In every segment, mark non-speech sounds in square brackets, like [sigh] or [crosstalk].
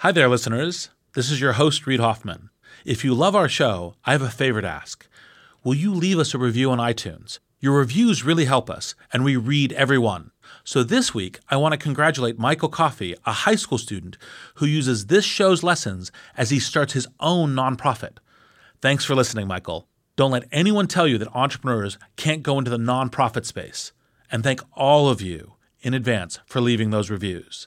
Hi there, listeners. This is your host, Reid Hoffman. If you love our show, I have a favor to ask. Will you leave us a review on iTunes? Your reviews really help us, and we read every one. So this week, I want to congratulate Michael Coffey, a high school student who uses this show's lessons as he starts his own nonprofit. Thanks for listening, Michael. Don't let anyone tell you that entrepreneurs can't go into the nonprofit space. And thank all of you in advance for leaving those reviews.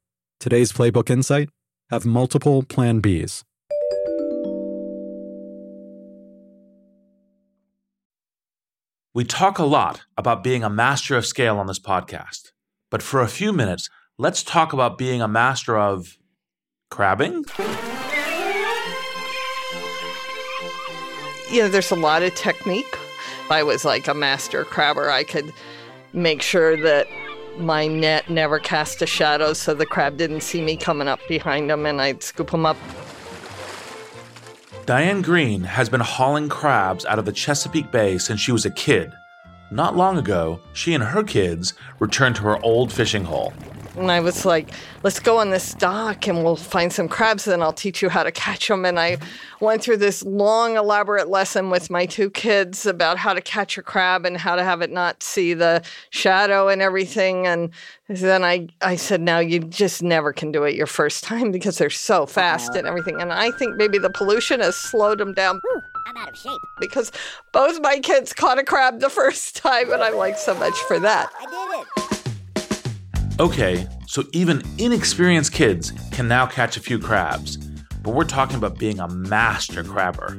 Today's Playbook Insight have multiple Plan Bs. We talk a lot about being a master of scale on this podcast, but for a few minutes, let's talk about being a master of crabbing. You know, there's a lot of technique. I was like a master crabber. I could make sure that my net never cast a shadow so the crab didn't see me coming up behind him and I'd scoop him up. Diane Greene has been hauling crabs out of the Chesapeake Bay since she was a kid. Not long ago, she and her kids returned to her old fishing hole. And I was like, let's go on this dock and we'll find some crabs and I'll teach you how to catch them. And I went through this long, elaborate lesson with my two kids about how to catch a crab and how to have it not see the shadow and everything. And then I, I said, now you just never can do it your first time because they're so fast and everything. And I think maybe the pollution has slowed them down. Hmm. I'm out of shape. Because both my kids caught a crab the first time, and I'm like, so much for that. I did it. Okay, so even inexperienced kids can now catch a few crabs. But we're talking about being a master crabber.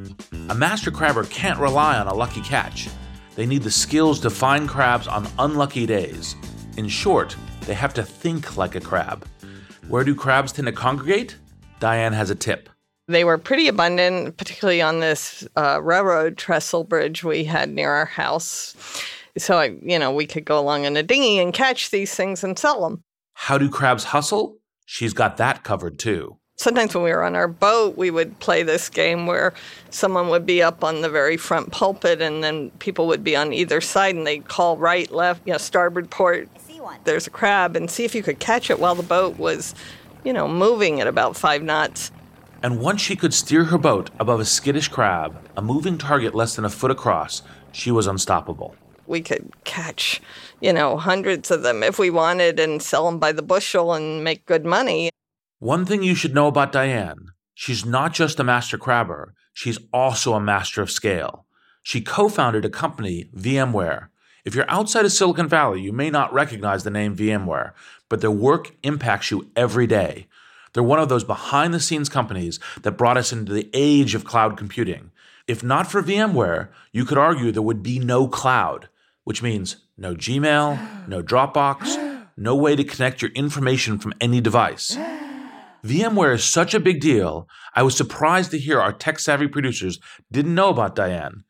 A master crabber can't rely on a lucky catch. They need the skills to find crabs on unlucky days. In short, they have to think like a crab. Where do crabs tend to congregate? Diane has a tip. They were pretty abundant, particularly on this uh, railroad trestle bridge we had near our house. So, I, you know, we could go along in a dinghy and catch these things and sell them. How do crabs hustle? She's got that covered too. Sometimes when we were on our boat, we would play this game where someone would be up on the very front pulpit and then people would be on either side and they'd call right, left, you know, starboard port. I see one. There's a crab and see if you could catch it while the boat was, you know, moving at about five knots. And once she could steer her boat above a skittish crab, a moving target less than a foot across, she was unstoppable. We could catch, you know, hundreds of them if we wanted and sell them by the bushel and make good money. One thing you should know about Diane she's not just a master crabber, she's also a master of scale. She co founded a company, VMware. If you're outside of Silicon Valley, you may not recognize the name VMware, but their work impacts you every day. They're one of those behind the scenes companies that brought us into the age of cloud computing. If not for VMware, you could argue there would be no cloud, which means no Gmail, no Dropbox, [gasps] no way to connect your information from any device. [gasps] VMware is such a big deal, I was surprised to hear our tech savvy producers didn't know about Diane.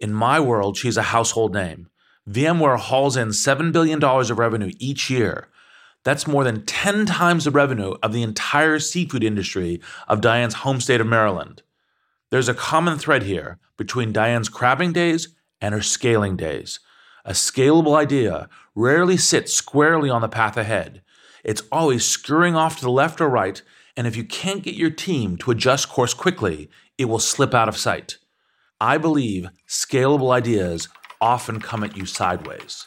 In my world, she's a household name. VMware hauls in $7 billion of revenue each year. That's more than 10 times the revenue of the entire seafood industry of Diane's home state of Maryland. There's a common thread here between Diane's crabbing days and her scaling days. A scalable idea rarely sits squarely on the path ahead. It's always scurrying off to the left or right, and if you can't get your team to adjust course quickly, it will slip out of sight. I believe scalable ideas often come at you sideways.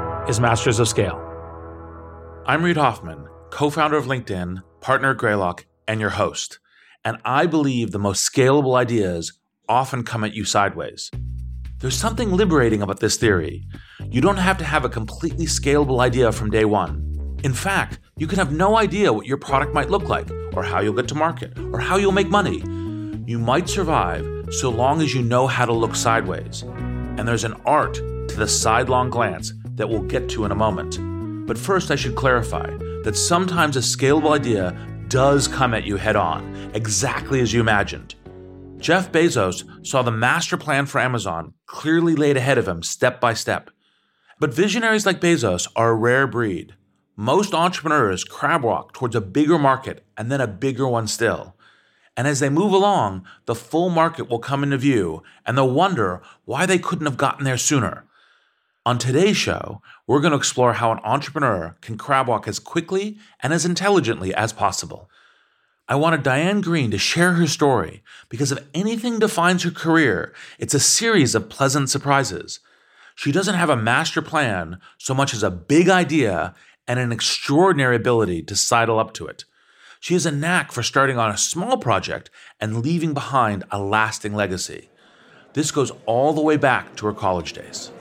is Masters of Scale. I'm Reid Hoffman, co founder of LinkedIn, partner at Greylock, and your host. And I believe the most scalable ideas often come at you sideways. There's something liberating about this theory. You don't have to have a completely scalable idea from day one. In fact, you can have no idea what your product might look like, or how you'll get to market, or how you'll make money. You might survive so long as you know how to look sideways. And there's an art to the sidelong glance that we'll get to in a moment. But first, I should clarify that sometimes a scalable idea does come at you head on, exactly as you imagined. Jeff Bezos saw the master plan for Amazon clearly laid ahead of him step by step. But visionaries like Bezos are a rare breed. Most entrepreneurs crab walk towards a bigger market and then a bigger one still. And as they move along, the full market will come into view and they'll wonder why they couldn't have gotten there sooner. On today's show, we're going to explore how an entrepreneur can crab walk as quickly and as intelligently as possible. I wanted Diane Greene to share her story because if anything defines her career, it's a series of pleasant surprises. She doesn't have a master plan so much as a big idea and an extraordinary ability to sidle up to it. She has a knack for starting on a small project and leaving behind a lasting legacy. This goes all the way back to her college days.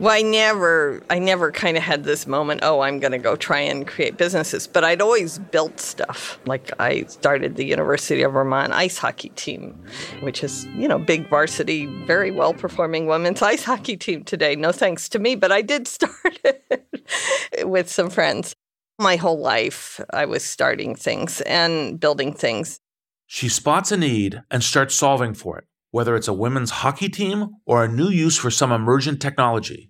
Well, I never, I never kind of had this moment. Oh, I'm going to go try and create businesses. But I'd always built stuff. Like I started the University of Vermont ice hockey team, which is you know big varsity, very well performing women's ice hockey team today. No thanks to me, but I did start [laughs] it with some friends. My whole life, I was starting things and building things. She spots a need and starts solving for it whether it's a women's hockey team or a new use for some emergent technology.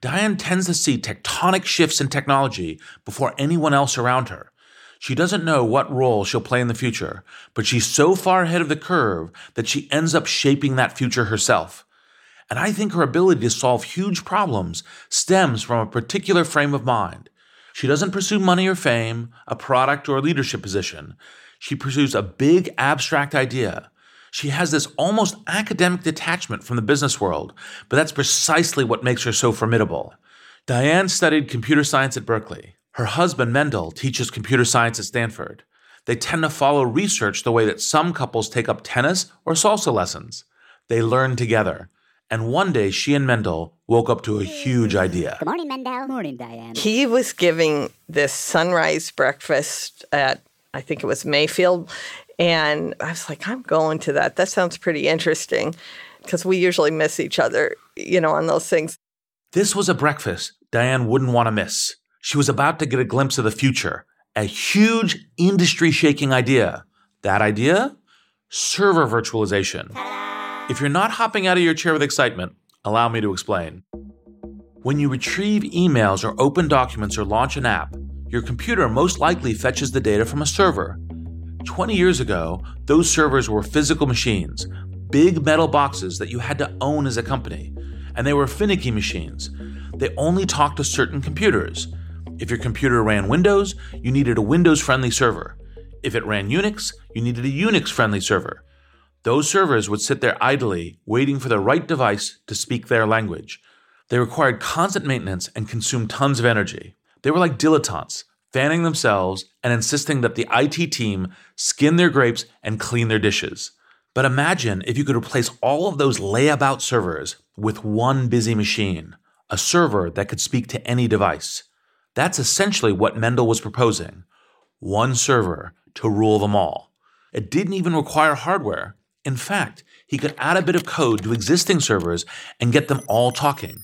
Diane tends to see tectonic shifts in technology before anyone else around her. She doesn't know what role she'll play in the future, but she's so far ahead of the curve that she ends up shaping that future herself. And I think her ability to solve huge problems stems from a particular frame of mind. She doesn't pursue money or fame, a product or a leadership position. She pursues a big abstract idea she has this almost academic detachment from the business world, but that's precisely what makes her so formidable. Diane studied computer science at Berkeley. Her husband, Mendel, teaches computer science at Stanford. They tend to follow research the way that some couples take up tennis or salsa lessons. They learn together. And one day, she and Mendel woke up to a huge idea. Good morning, Mendel. Morning, Diane. He was giving this sunrise breakfast at, I think it was Mayfield, and I was like, I'm going to that. That sounds pretty interesting because we usually miss each other, you know, on those things. This was a breakfast Diane wouldn't want to miss. She was about to get a glimpse of the future, a huge industry shaking idea. That idea? Server virtualization. If you're not hopping out of your chair with excitement, allow me to explain. When you retrieve emails or open documents or launch an app, your computer most likely fetches the data from a server 20 years ago, those servers were physical machines, big metal boxes that you had to own as a company. And they were finicky machines. They only talked to certain computers. If your computer ran Windows, you needed a Windows friendly server. If it ran Unix, you needed a Unix friendly server. Those servers would sit there idly, waiting for the right device to speak their language. They required constant maintenance and consumed tons of energy. They were like dilettantes, fanning themselves and insisting that the IT team skin their grapes and clean their dishes. But imagine if you could replace all of those layabout servers with one busy machine, a server that could speak to any device. That's essentially what Mendel was proposing one server to rule them all. It didn't even require hardware. In fact, he could add a bit of code to existing servers and get them all talking.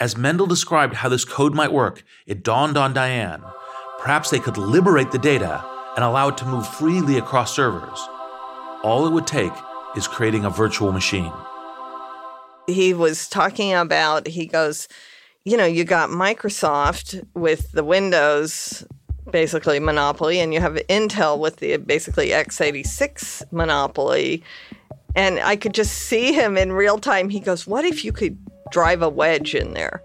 As Mendel described how this code might work, it dawned on Diane. Perhaps they could liberate the data and allow it to move freely across servers. All it would take is creating a virtual machine. He was talking about, he goes, you know, you got Microsoft with the Windows basically monopoly, and you have Intel with the basically x86 monopoly. And I could just see him in real time. He goes, What if you could drive a wedge in there?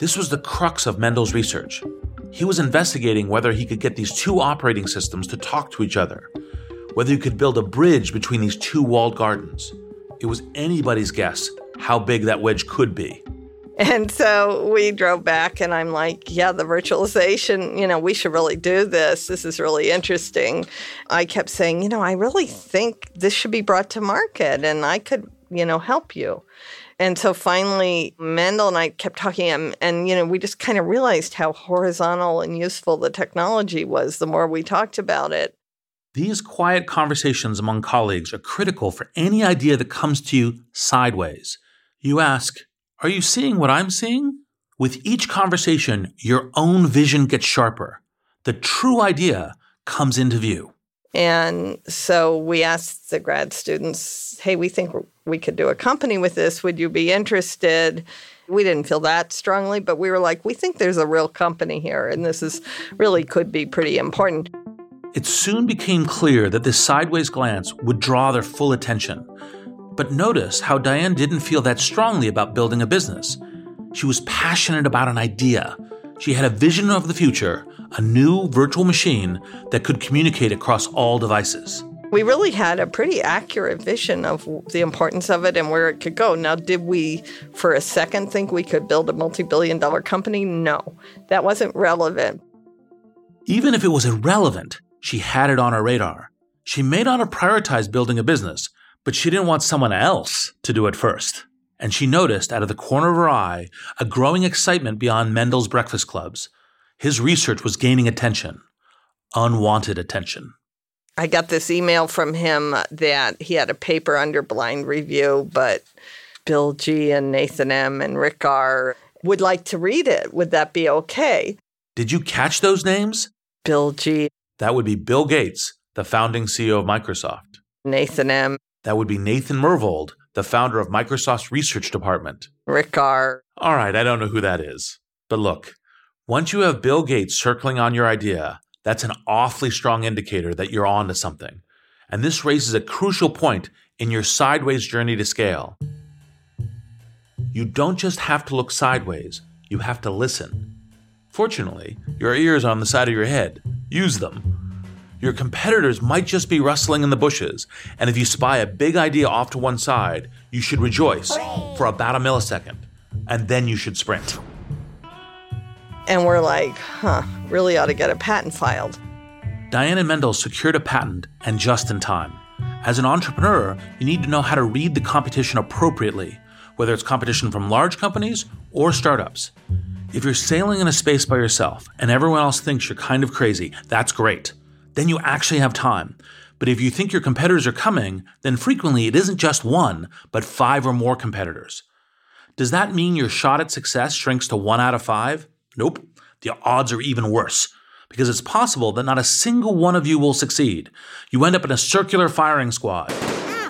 This was the crux of Mendel's research. He was investigating whether he could get these two operating systems to talk to each other, whether he could build a bridge between these two walled gardens. It was anybody's guess how big that wedge could be. And so we drove back, and I'm like, yeah, the virtualization, you know, we should really do this. This is really interesting. I kept saying, you know, I really think this should be brought to market, and I could, you know, help you. And so finally, Mendel and I kept talking, and, and you know, we just kind of realized how horizontal and useful the technology was the more we talked about it. These quiet conversations among colleagues are critical for any idea that comes to you sideways. You ask, are you seeing what I'm seeing? With each conversation, your own vision gets sharper. The true idea comes into view. And so we asked the grad students, hey, we think we could do a company with this. Would you be interested? We didn't feel that strongly, but we were like, we think there's a real company here, and this is really could be pretty important. It soon became clear that this sideways glance would draw their full attention. But notice how Diane didn't feel that strongly about building a business. She was passionate about an idea. She had a vision of the future, a new virtual machine that could communicate across all devices. We really had a pretty accurate vision of the importance of it and where it could go. Now, did we for a second think we could build a multi billion dollar company? No, that wasn't relevant. Even if it was irrelevant, she had it on her radar. She may not have prioritized building a business, but she didn't want someone else to do it first. And she noticed out of the corner of her eye a growing excitement beyond Mendel's breakfast clubs. His research was gaining attention, unwanted attention. I got this email from him that he had a paper under blind review, but Bill G and Nathan M and Rick R would like to read it. Would that be okay? Did you catch those names? Bill G. That would be Bill Gates, the founding CEO of Microsoft. Nathan M. That would be Nathan Myhrvold, the founder of Microsoft's research department. Rick R. All right, I don't know who that is. But look, once you have Bill Gates circling on your idea, that's an awfully strong indicator that you're on to something. And this raises a crucial point in your sideways journey to scale. You don't just have to look sideways, you have to listen. Fortunately, your ears are on the side of your head. Use them. Your competitors might just be rustling in the bushes, and if you spy a big idea off to one side, you should rejoice for about a millisecond, and then you should sprint. And we're like, huh, really ought to get a patent filed. Diana Mendel secured a patent, and just in time. As an entrepreneur, you need to know how to read the competition appropriately, whether it's competition from large companies or startups. If you're sailing in a space by yourself and everyone else thinks you're kind of crazy, that's great then you actually have time. But if you think your competitors are coming, then frequently it isn't just one, but five or more competitors. Does that mean your shot at success shrinks to one out of five? Nope. The odds are even worse because it's possible that not a single one of you will succeed. You end up in a circular firing squad.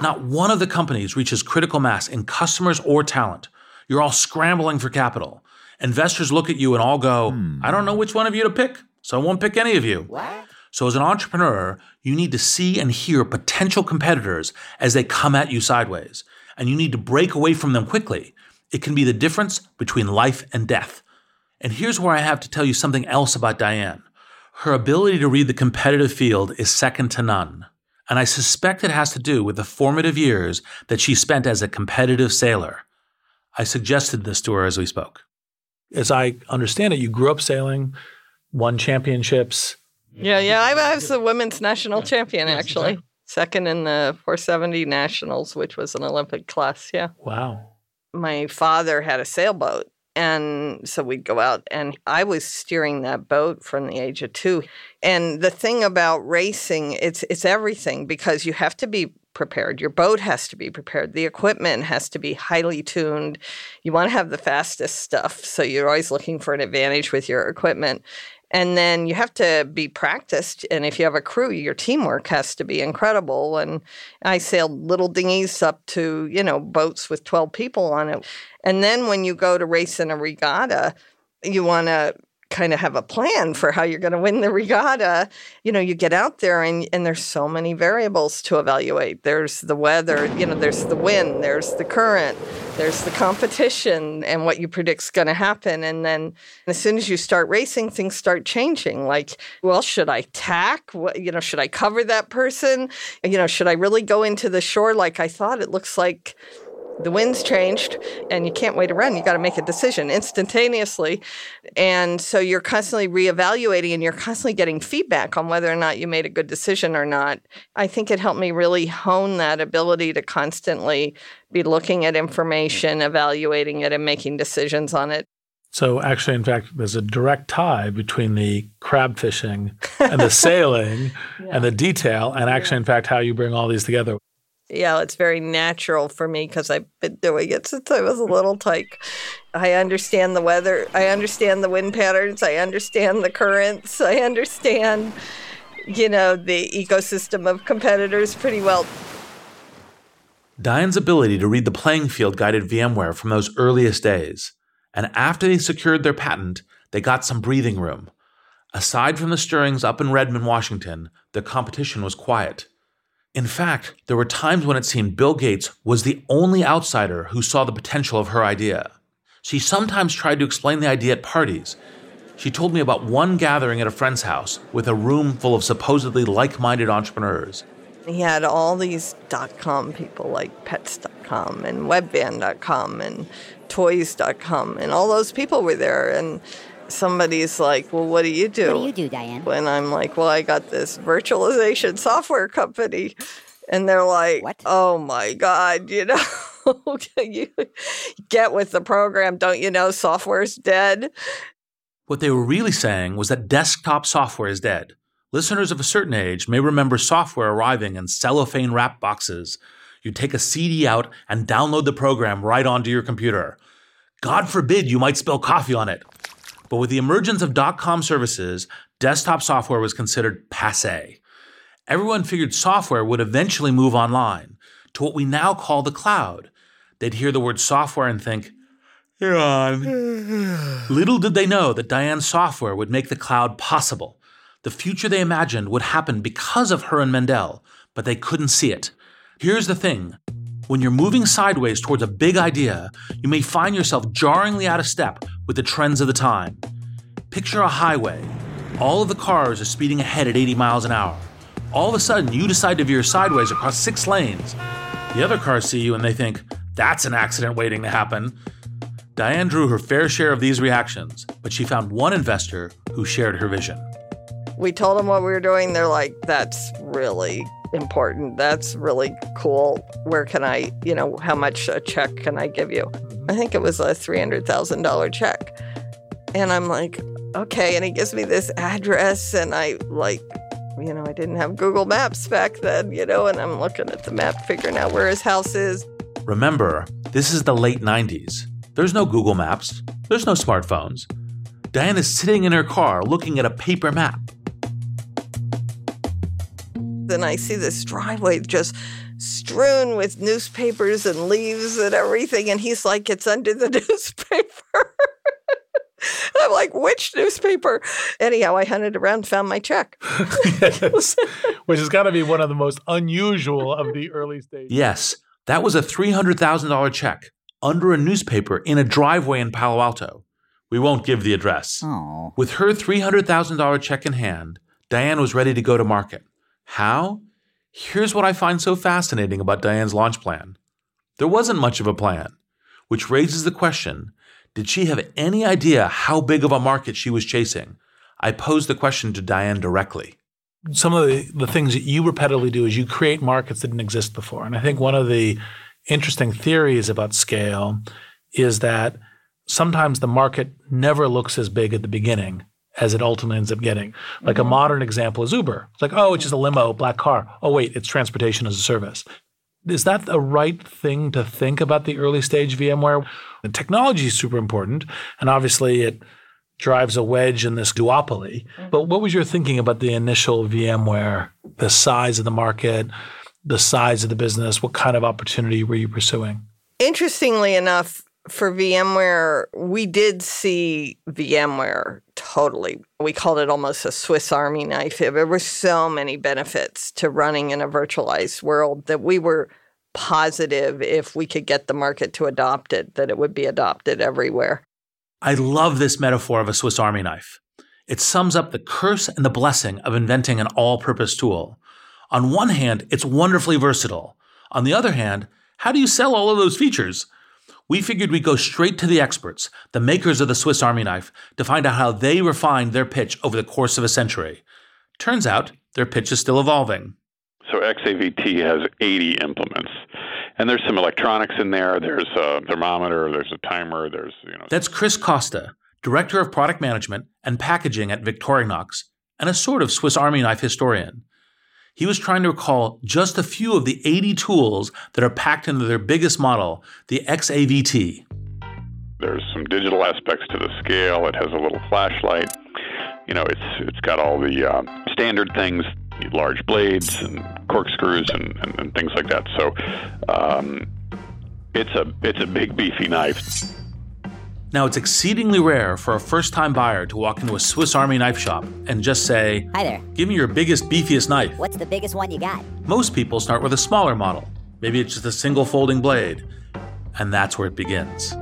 Not one of the companies reaches critical mass in customers or talent. You're all scrambling for capital. Investors look at you and all go, hmm. I don't know which one of you to pick, so I won't pick any of you. What? So, as an entrepreneur, you need to see and hear potential competitors as they come at you sideways, and you need to break away from them quickly. It can be the difference between life and death. And here's where I have to tell you something else about Diane. Her ability to read the competitive field is second to none. and I suspect it has to do with the formative years that she spent as a competitive sailor. I suggested this to her as we spoke. As I understand it, you grew up sailing, won championships. Yeah, yeah. I, was the women's national champion, actually. Second in the 470 nationals, which was an Olympic class. Yeah. Wow. My father had a sailboat. And so we'd go out, and I was steering that boat from the age of two. And the thing about racing, it's it's everything because you have to be prepared. Your boat has to be prepared. The equipment has to be highly tuned. You want to have the fastest stuff. So you're always looking for an advantage with your equipment. And then you have to be practiced. And if you have a crew, your teamwork has to be incredible. And I sailed little dinghies up to, you know, boats with 12 people on it. And then when you go to race in a regatta, you want to kind of have a plan for how you're going to win the regatta, you know, you get out there and, and there's so many variables to evaluate. There's the weather, you know, there's the wind, there's the current, there's the competition and what you predict's going to happen. And then as soon as you start racing, things start changing. Like, well, should I tack? What, you know, should I cover that person? You know, should I really go into the shore like I thought? It looks like the wind's changed and you can't wait around. You got to make a decision instantaneously. And so you're constantly reevaluating and you're constantly getting feedback on whether or not you made a good decision or not. I think it helped me really hone that ability to constantly be looking at information, evaluating it, and making decisions on it. So, actually, in fact, there's a direct tie between the crab fishing and the [laughs] sailing yeah. and the detail, and actually, yeah. in fact, how you bring all these together yeah, it's very natural for me because I've been doing it since I was a little tyke. I understand the weather. I understand the wind patterns. I understand the currents. I understand, you know, the ecosystem of competitors pretty well. Diane's ability to read the playing field guided VMware from those earliest days. And after they secured their patent, they got some breathing room. Aside from the stirrings up in Redmond, Washington, the competition was quiet. In fact, there were times when it seemed Bill Gates was the only outsider who saw the potential of her idea. She sometimes tried to explain the idea at parties. She told me about one gathering at a friend's house with a room full of supposedly like minded entrepreneurs. He had all these dot com people like pets.com and webvan.com and toys.com, and all those people were there. And somebody's like, Well, what do you do? What do you do, Diane? When I'm like, Well, I got this virtualization software company. And they're like, what? Oh my God, you know, [laughs] you get with the program. Don't you know software's dead? What they were really saying was that desktop software is dead. Listeners of a certain age may remember software arriving in cellophane wrap boxes. You'd take a CD out and download the program right onto your computer. God forbid you might spill coffee on it. But with the emergence of dot com services, desktop software was considered passe. Everyone figured software would eventually move online to what we now call the cloud. They'd hear the word software and think, you're on. [sighs] Little did they know that Diane's software would make the cloud possible. The future they imagined would happen because of her and Mendel, but they couldn't see it. Here's the thing when you're moving sideways towards a big idea, you may find yourself jarringly out of step with the trends of the time. Picture a highway. All of the cars are speeding ahead at 80 miles an hour. All of a sudden, you decide to veer sideways across six lanes. The other cars see you and they think, that's an accident waiting to happen. Diane drew her fair share of these reactions, but she found one investor who shared her vision. We told them what we were doing. They're like, that's really important. That's really cool. Where can I, you know, how much a check can I give you? I think it was a $300,000 check. And I'm like, okay. And he gives me this address, and I like, you know, I didn't have Google Maps back then, you know, and I'm looking at the map, figuring out where his house is. Remember, this is the late 90s. There's no Google Maps, there's no smartphones. Diane is sitting in her car looking at a paper map and I see this driveway just strewn with newspapers and leaves and everything. And he's like, it's under the [laughs] newspaper. [laughs] I'm like, which newspaper? Anyhow, I hunted around, found my check. [laughs] yes, which has got to be one of the most unusual of the early stages. Yes, that was a $300,000 check under a newspaper in a driveway in Palo Alto. We won't give the address. Aww. With her $300,000 check in hand, Diane was ready to go to market. How? Here's what I find so fascinating about Diane's launch plan. There wasn't much of a plan, which raises the question did she have any idea how big of a market she was chasing? I posed the question to Diane directly. Some of the, the things that you repetitively do is you create markets that didn't exist before. And I think one of the interesting theories about scale is that sometimes the market never looks as big at the beginning as it ultimately ends up getting. Like mm-hmm. a modern example is Uber. It's like, oh, it's just a limo, black car. Oh, wait, it's transportation as a service. Is that the right thing to think about the early stage VMware? The technology is super important, and obviously it drives a wedge in this duopoly. Mm-hmm. But what was your thinking about the initial VMware, the size of the market, the size of the business? What kind of opportunity were you pursuing? Interestingly enough, for VMware, we did see VMware totally. We called it almost a Swiss Army knife. There were so many benefits to running in a virtualized world that we were positive if we could get the market to adopt it, that it would be adopted everywhere. I love this metaphor of a Swiss Army knife. It sums up the curse and the blessing of inventing an all purpose tool. On one hand, it's wonderfully versatile. On the other hand, how do you sell all of those features? We figured we'd go straight to the experts, the makers of the Swiss Army knife, to find out how they refined their pitch over the course of a century. Turns out their pitch is still evolving. So XAVT has 80 implements. And there's some electronics in there. There's a thermometer. There's a timer. There's you know. That's Chris Costa, director of product management and packaging at Victorinox, and a sort of Swiss Army knife historian. He was trying to recall just a few of the 80 tools that are packed into their biggest model, the XAVT. There's some digital aspects to the scale. It has a little flashlight. You know, it's it's got all the uh, standard things, large blades and corkscrews and, and, and things like that. So, um, it's a it's a big beefy knife. Now, it's exceedingly rare for a first time buyer to walk into a Swiss Army knife shop and just say, Hi there. Give me your biggest, beefiest knife. What's the biggest one you got? Most people start with a smaller model. Maybe it's just a single folding blade. And that's where it begins.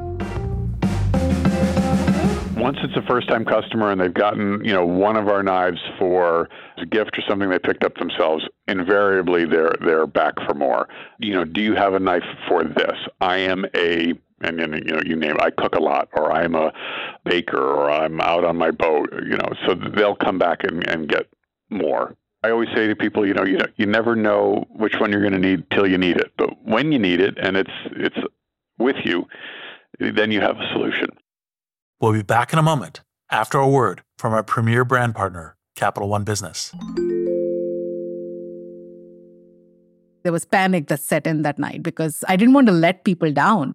Once it's a first time customer and they've gotten, you know, one of our knives for a gift or something they picked up themselves, invariably they're they're back for more. You know, do you have a knife for this? I am a and then you know you name it. I cook a lot, or I'm a baker, or I'm out on my boat. You know, so they'll come back and, and get more. I always say to people, you know, you know, you never know which one you're going to need till you need it, but when you need it and it's it's with you, then you have a solution. We'll be back in a moment after a word from our premier brand partner, Capital One Business. There was panic that set in that night because I didn't want to let people down.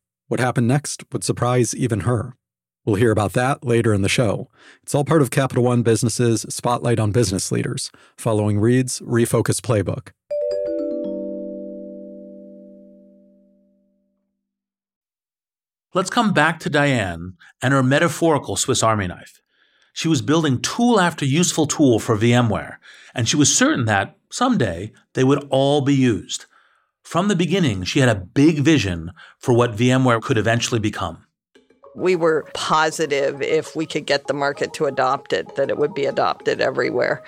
What happened next would surprise even her. We'll hear about that later in the show. It's all part of Capital One Business's Spotlight on Business Leaders, following Reid's Refocus Playbook. Let's come back to Diane and her metaphorical Swiss Army knife. She was building tool after useful tool for VMware, and she was certain that, someday, they would all be used. From the beginning, she had a big vision for what VMware could eventually become. We were positive if we could get the market to adopt it, that it would be adopted everywhere.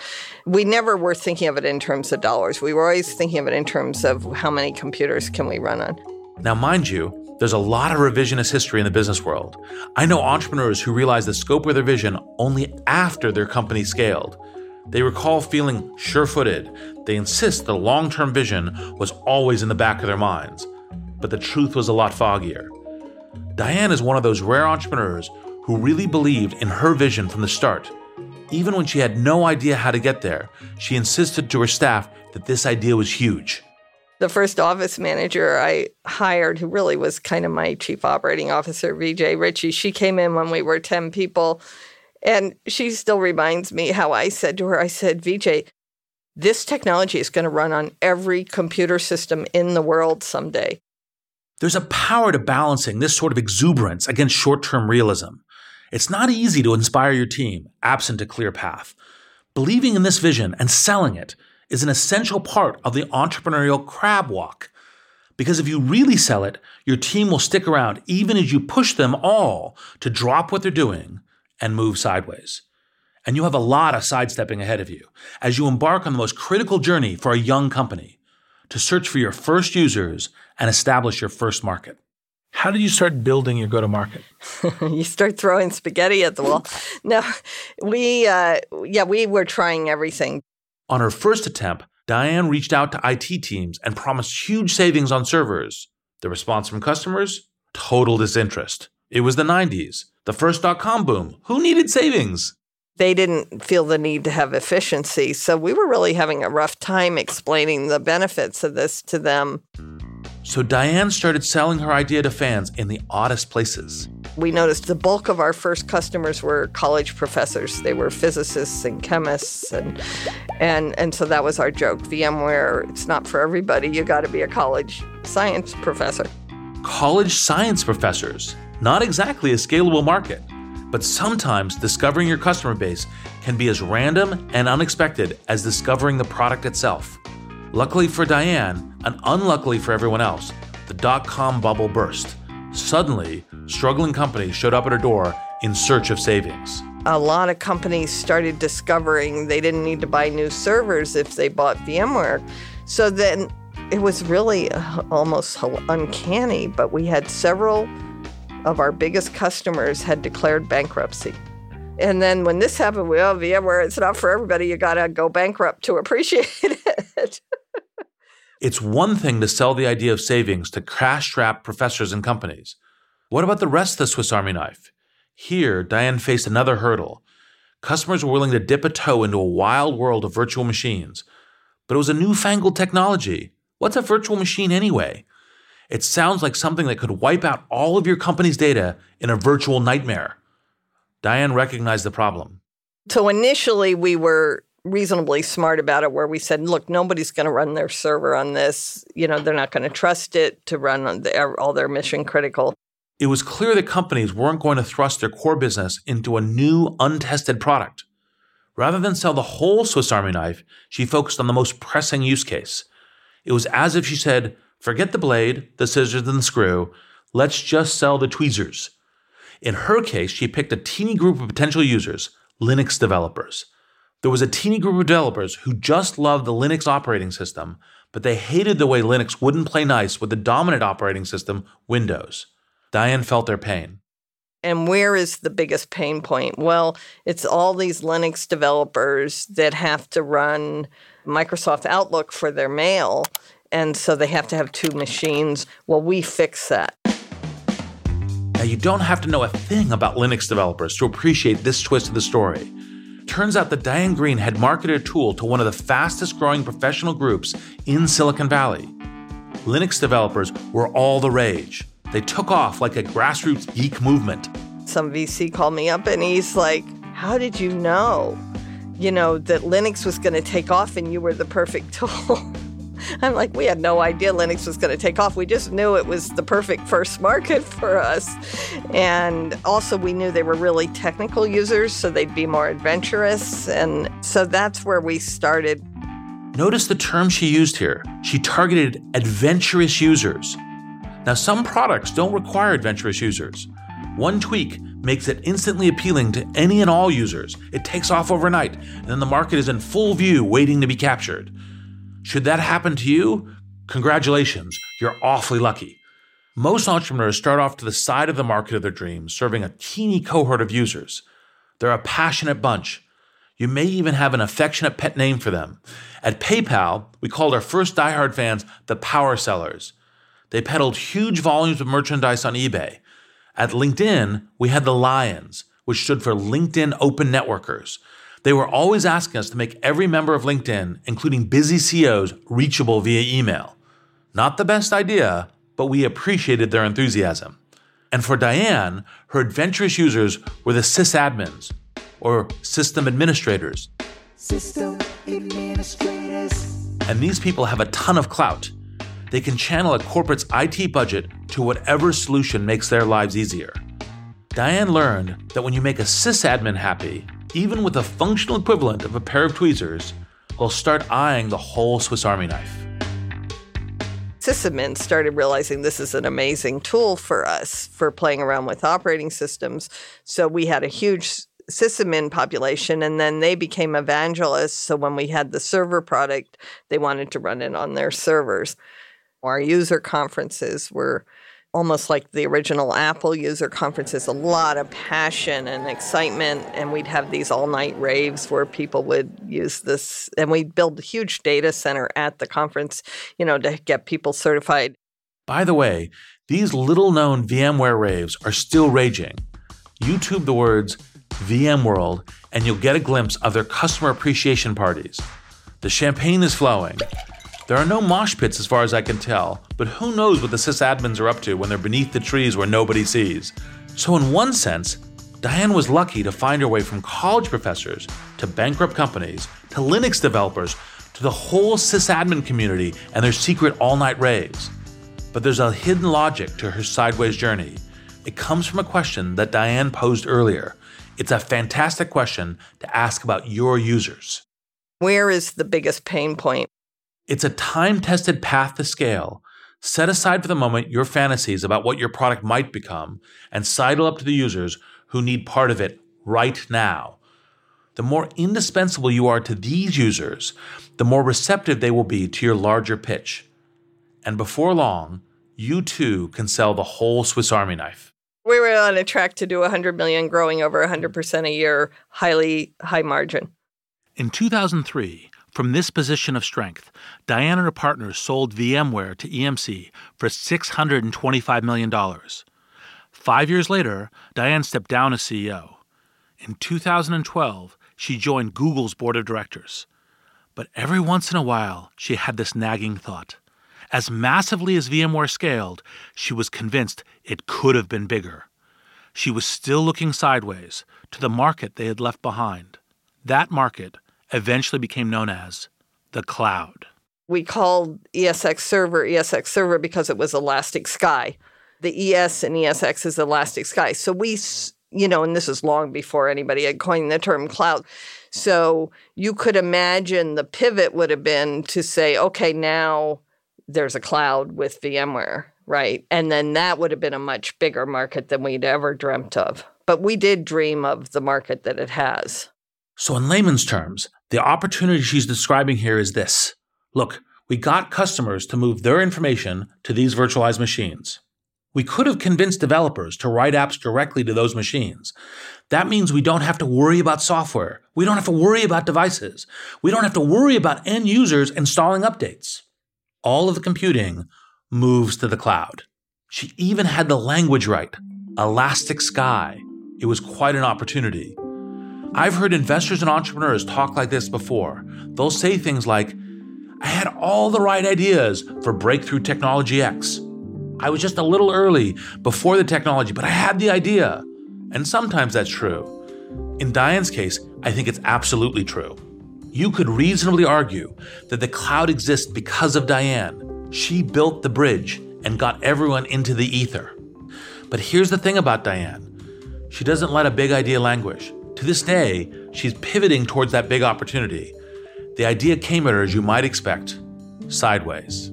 We never were thinking of it in terms of dollars. We were always thinking of it in terms of how many computers can we run on. Now, mind you, there's a lot of revisionist history in the business world. I know entrepreneurs who realized the scope of their vision only after their company scaled. They recall feeling sure footed. They insist the long term vision was always in the back of their minds. But the truth was a lot foggier. Diane is one of those rare entrepreneurs who really believed in her vision from the start. Even when she had no idea how to get there, she insisted to her staff that this idea was huge. The first office manager I hired, who really was kind of my chief operating officer, VJ Ritchie, she came in when we were 10 people. And she still reminds me how I said to her, I said, VJ, this technology is going to run on every computer system in the world someday. There's a power to balancing this sort of exuberance against short term realism. It's not easy to inspire your team absent a clear path. Believing in this vision and selling it is an essential part of the entrepreneurial crab walk. Because if you really sell it, your team will stick around even as you push them all to drop what they're doing and move sideways. And you have a lot of sidestepping ahead of you as you embark on the most critical journey for a young company to search for your first users and establish your first market. How did you start building your go to market? [laughs] you start throwing spaghetti at the wall. no, we, uh, yeah, we were trying everything. On her first attempt, Diane reached out to IT teams and promised huge savings on servers. The response from customers? Total disinterest. It was the 90s, the first dot com boom. Who needed savings? They didn't feel the need to have efficiency. So we were really having a rough time explaining the benefits of this to them. So Diane started selling her idea to fans in the oddest places. We noticed the bulk of our first customers were college professors. They were physicists and chemists and and and so that was our joke. VMware, it's not for everybody. You got to be a college science professor. College science professors, not exactly a scalable market. But sometimes discovering your customer base can be as random and unexpected as discovering the product itself. Luckily for Diane, and unluckily for everyone else, the dot com bubble burst. Suddenly, struggling companies showed up at her door in search of savings. A lot of companies started discovering they didn't need to buy new servers if they bought VMware. So then it was really uh, almost uncanny, but we had several of our biggest customers had declared bankruptcy. And then when this happened, we, oh, VMware, it's not for everybody. You got to go bankrupt to appreciate [laughs] it. It's one thing to sell the idea of savings to cash strapped professors and companies. What about the rest of the Swiss Army knife? Here, Diane faced another hurdle. Customers were willing to dip a toe into a wild world of virtual machines, but it was a newfangled technology. What's a virtual machine anyway? It sounds like something that could wipe out all of your company's data in a virtual nightmare. Diane recognized the problem. So initially, we were reasonably smart about it where we said, look, nobody's going to run their server on this. You know, they're not going to trust it to run the, all their mission critical. It was clear that companies weren't going to thrust their core business into a new, untested product. Rather than sell the whole Swiss Army knife, she focused on the most pressing use case. It was as if she said, forget the blade, the scissors, and the screw. Let's just sell the tweezers. In her case, she picked a teeny group of potential users, Linux developers. There was a teeny group of developers who just loved the Linux operating system, but they hated the way Linux wouldn't play nice with the dominant operating system, Windows. Diane felt their pain. And where is the biggest pain point? Well, it's all these Linux developers that have to run Microsoft Outlook for their mail. And so they have to have two machines. Well, we fix that. Now, you don't have to know a thing about Linux developers to appreciate this twist of the story. Turns out that Diane Greene had marketed a tool to one of the fastest growing professional groups in Silicon Valley. Linux developers were all the rage. They took off like a grassroots geek movement. Some VC called me up and he's like, How did you know? You know, that Linux was going to take off and you were the perfect [laughs] tool. [laughs] I'm like, we had no idea Linux was going to take off. We just knew it was the perfect first market [laughs] for us. And also, we knew they were really technical users, so they'd be more adventurous. And so that's where we started. Notice the term she used here. She targeted adventurous users. Now, some products don't require adventurous users. One tweak makes it instantly appealing to any and all users. It takes off overnight, and then the market is in full view waiting to be captured. Should that happen to you, congratulations, you're awfully lucky. Most entrepreneurs start off to the side of the market of their dreams, serving a teeny cohort of users. They're a passionate bunch. You may even have an affectionate pet name for them. At PayPal, we called our first diehard fans the Power Sellers. They peddled huge volumes of merchandise on eBay. At LinkedIn, we had the Lions, which stood for LinkedIn Open Networkers. They were always asking us to make every member of LinkedIn, including busy CEOs, reachable via email. Not the best idea, but we appreciated their enthusiasm. And for Diane, her adventurous users were the sysadmins, or system administrators. System administrators. And these people have a ton of clout. They can channel a corporate's IT budget to whatever solution makes their lives easier. Diane learned that when you make a sysadmin happy, even with a functional equivalent of a pair of tweezers, they'll start eyeing the whole Swiss Army knife. Sysadmins started realizing this is an amazing tool for us for playing around with operating systems. So we had a huge sysadmin population, and then they became evangelists. So when we had the server product, they wanted to run it on their servers. Our user conferences were almost like the original Apple user conferences, a lot of passion and excitement. And we'd have these all night raves where people would use this. And we'd build a huge data center at the conference, you know, to get people certified. By the way, these little known VMware raves are still raging. YouTube the words VMworld and you'll get a glimpse of their customer appreciation parties. The champagne is flowing. There are no mosh pits as far as I can tell, but who knows what the sysadmins are up to when they're beneath the trees where nobody sees. So, in one sense, Diane was lucky to find her way from college professors to bankrupt companies to Linux developers to the whole sysadmin community and their secret all night raves. But there's a hidden logic to her sideways journey. It comes from a question that Diane posed earlier. It's a fantastic question to ask about your users. Where is the biggest pain point? It's a time tested path to scale. Set aside for the moment your fantasies about what your product might become and sidle up to the users who need part of it right now. The more indispensable you are to these users, the more receptive they will be to your larger pitch. And before long, you too can sell the whole Swiss Army knife. We were on a track to do 100 million, growing over 100% a year, highly high margin. In 2003, from this position of strength, Diane and her partners sold VMware to EMC for $625 million. Five years later, Diane stepped down as CEO. In 2012, she joined Google's board of directors. But every once in a while, she had this nagging thought. As massively as VMware scaled, she was convinced it could have been bigger. She was still looking sideways to the market they had left behind. That market eventually became known as the cloud. We called ESX server ESX server because it was elastic sky. The ES and ESX is elastic sky. So we, you know, and this is long before anybody had coined the term cloud. So you could imagine the pivot would have been to say, okay, now there's a cloud with VMware, right? And then that would have been a much bigger market than we'd ever dreamt of. But we did dream of the market that it has. So, in layman's terms, the opportunity she's describing here is this look, we got customers to move their information to these virtualized machines. We could have convinced developers to write apps directly to those machines. That means we don't have to worry about software. We don't have to worry about devices. We don't have to worry about end users installing updates. All of the computing moves to the cloud. She even had the language right Elastic Sky. It was quite an opportunity. I've heard investors and entrepreneurs talk like this before. They'll say things like, I had all the right ideas for breakthrough technology X. I was just a little early before the technology, but I had the idea. And sometimes that's true. In Diane's case, I think it's absolutely true. You could reasonably argue that the cloud exists because of Diane. She built the bridge and got everyone into the ether. But here's the thing about Diane she doesn't let a big idea languish. To this day, she's pivoting towards that big opportunity. The idea came at her, as you might expect, sideways.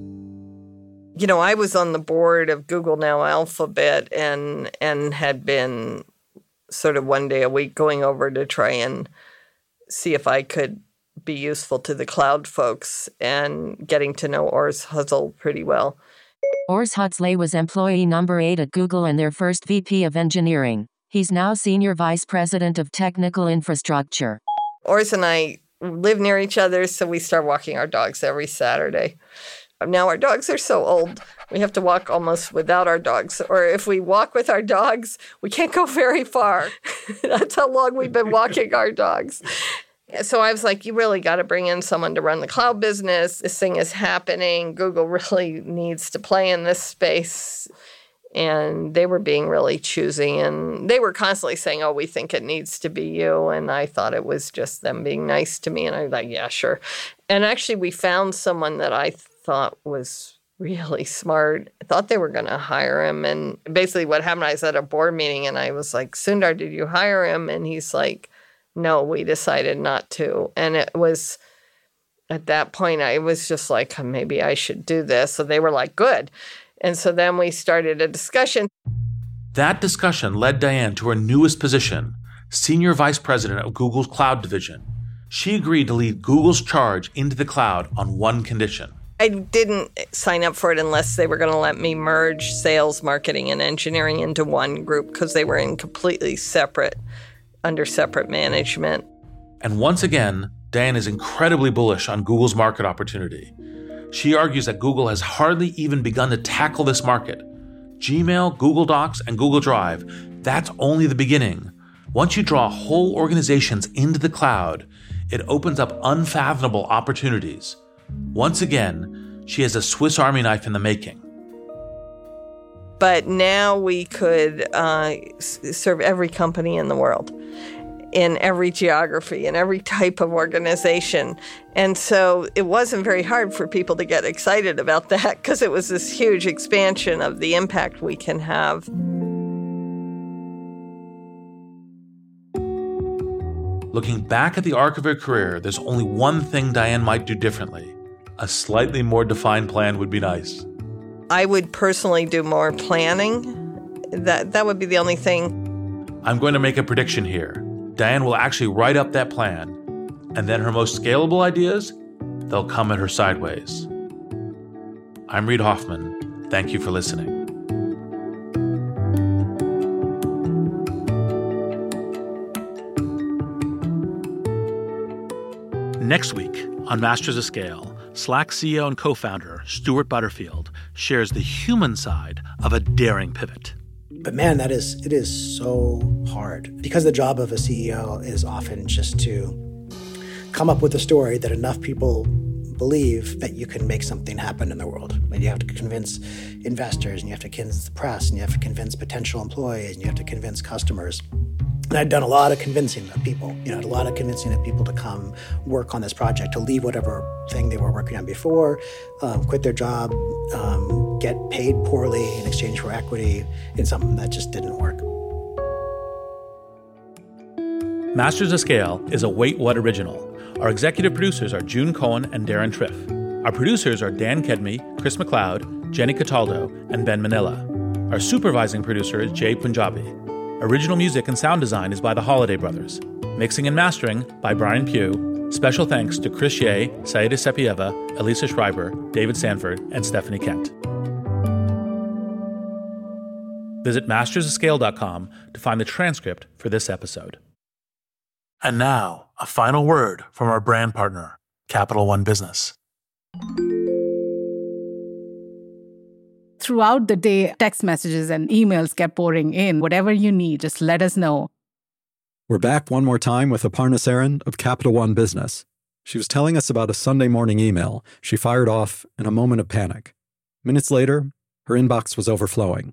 You know, I was on the board of Google Now Alphabet and and had been sort of one day a week going over to try and see if I could be useful to the cloud folks and getting to know Urs Hölzle pretty well. Urs Hölzle was employee number eight at Google and their first VP of engineering. He's now Senior Vice President of Technical Infrastructure. Urs and I live near each other, so we start walking our dogs every Saturday. Now our dogs are so old, we have to walk almost without our dogs. Or if we walk with our dogs, we can't go very far. [laughs] That's how long we've been walking our dogs. So I was like, you really got to bring in someone to run the cloud business. This thing is happening. Google [laughs] really needs to play in this space. And they were being really choosy. And they were constantly saying, oh, we think it needs to be you. And I thought it was just them being nice to me. And I was like, yeah, sure. And actually, we found someone that I thought was really smart. I thought they were going to hire him. And basically, what happened, I was at a board meeting and I was like, Sundar, did you hire him? And he's like, no, we decided not to. And it was at that point, I was just like, maybe I should do this. So they were like, good. And so then we started a discussion. That discussion led Diane to her newest position, Senior Vice President of Google's Cloud Division. She agreed to lead Google's charge into the cloud on one condition. I didn't sign up for it unless they were going to let me merge sales, marketing, and engineering into one group because they were in completely separate, under separate management. And once again, Diane is incredibly bullish on Google's market opportunity. She argues that Google has hardly even begun to tackle this market. Gmail, Google Docs, and Google Drive, that's only the beginning. Once you draw whole organizations into the cloud, it opens up unfathomable opportunities. Once again, she has a Swiss Army knife in the making. But now we could uh, serve every company in the world, in every geography, and every type of organization. And so it wasn't very hard for people to get excited about that because it was this huge expansion of the impact we can have. Looking back at the arc of her career, there's only one thing Diane might do differently. A slightly more defined plan would be nice. I would personally do more planning. That that would be the only thing. I'm going to make a prediction here. Diane will actually write up that plan, and then her most scalable ideas, they'll come at her sideways. I'm Reid Hoffman. Thank you for listening. Next week on Masters of Scale, Slack CEO and co founder Stewart Butterfield shares the human side of a daring pivot. But man, that is it is so hard because the job of a CEO is often just to come up with a story that enough people believe that you can make something happen in the world. And you have to convince investors, and you have to convince the press, and you have to convince potential employees, and you have to convince customers. And I'd done a lot of convincing of people, you know, a lot of convincing of people to come work on this project, to leave whatever thing they were working on before, um, quit their job, um, get paid poorly in exchange for equity in something that just didn't work. Masters of Scale is a Wait What original. Our executive producers are June Cohen and Deron Triff. Our producers are Dan Kedmi, Chris McLeod, Jenny Cataldo, and Ben Manilla. Our supervising producer is Jai Punjabi. Original music and sound design is by the Holiday Brothers. Mixing and mastering by Brian Pugh. Special thanks to Chris Ye, Saida Sepieva, Elisa Schreiber, David Sanford, and Stephanie Kent. Visit mastersofscale.com to find the transcript for this episode. And now, a final word from our brand partner, Capital One Business. throughout the day, text messages and emails kept pouring in. Whatever you need, just let us know. We're back one more time with Aparna Saran of Capital One Business. She was telling us about a Sunday morning email she fired off in a moment of panic. Minutes later, her inbox was overflowing,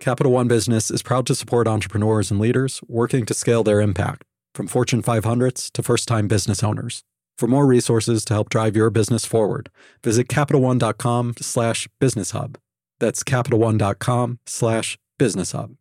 Capital One Business is proud to support entrepreneurs and leaders working to scale their impact, from Fortune 500s to first time business owners. For more resources to help drive your business forward, visit CapitalOne.com slash business hub. That's CapitalOne.com slash business hub.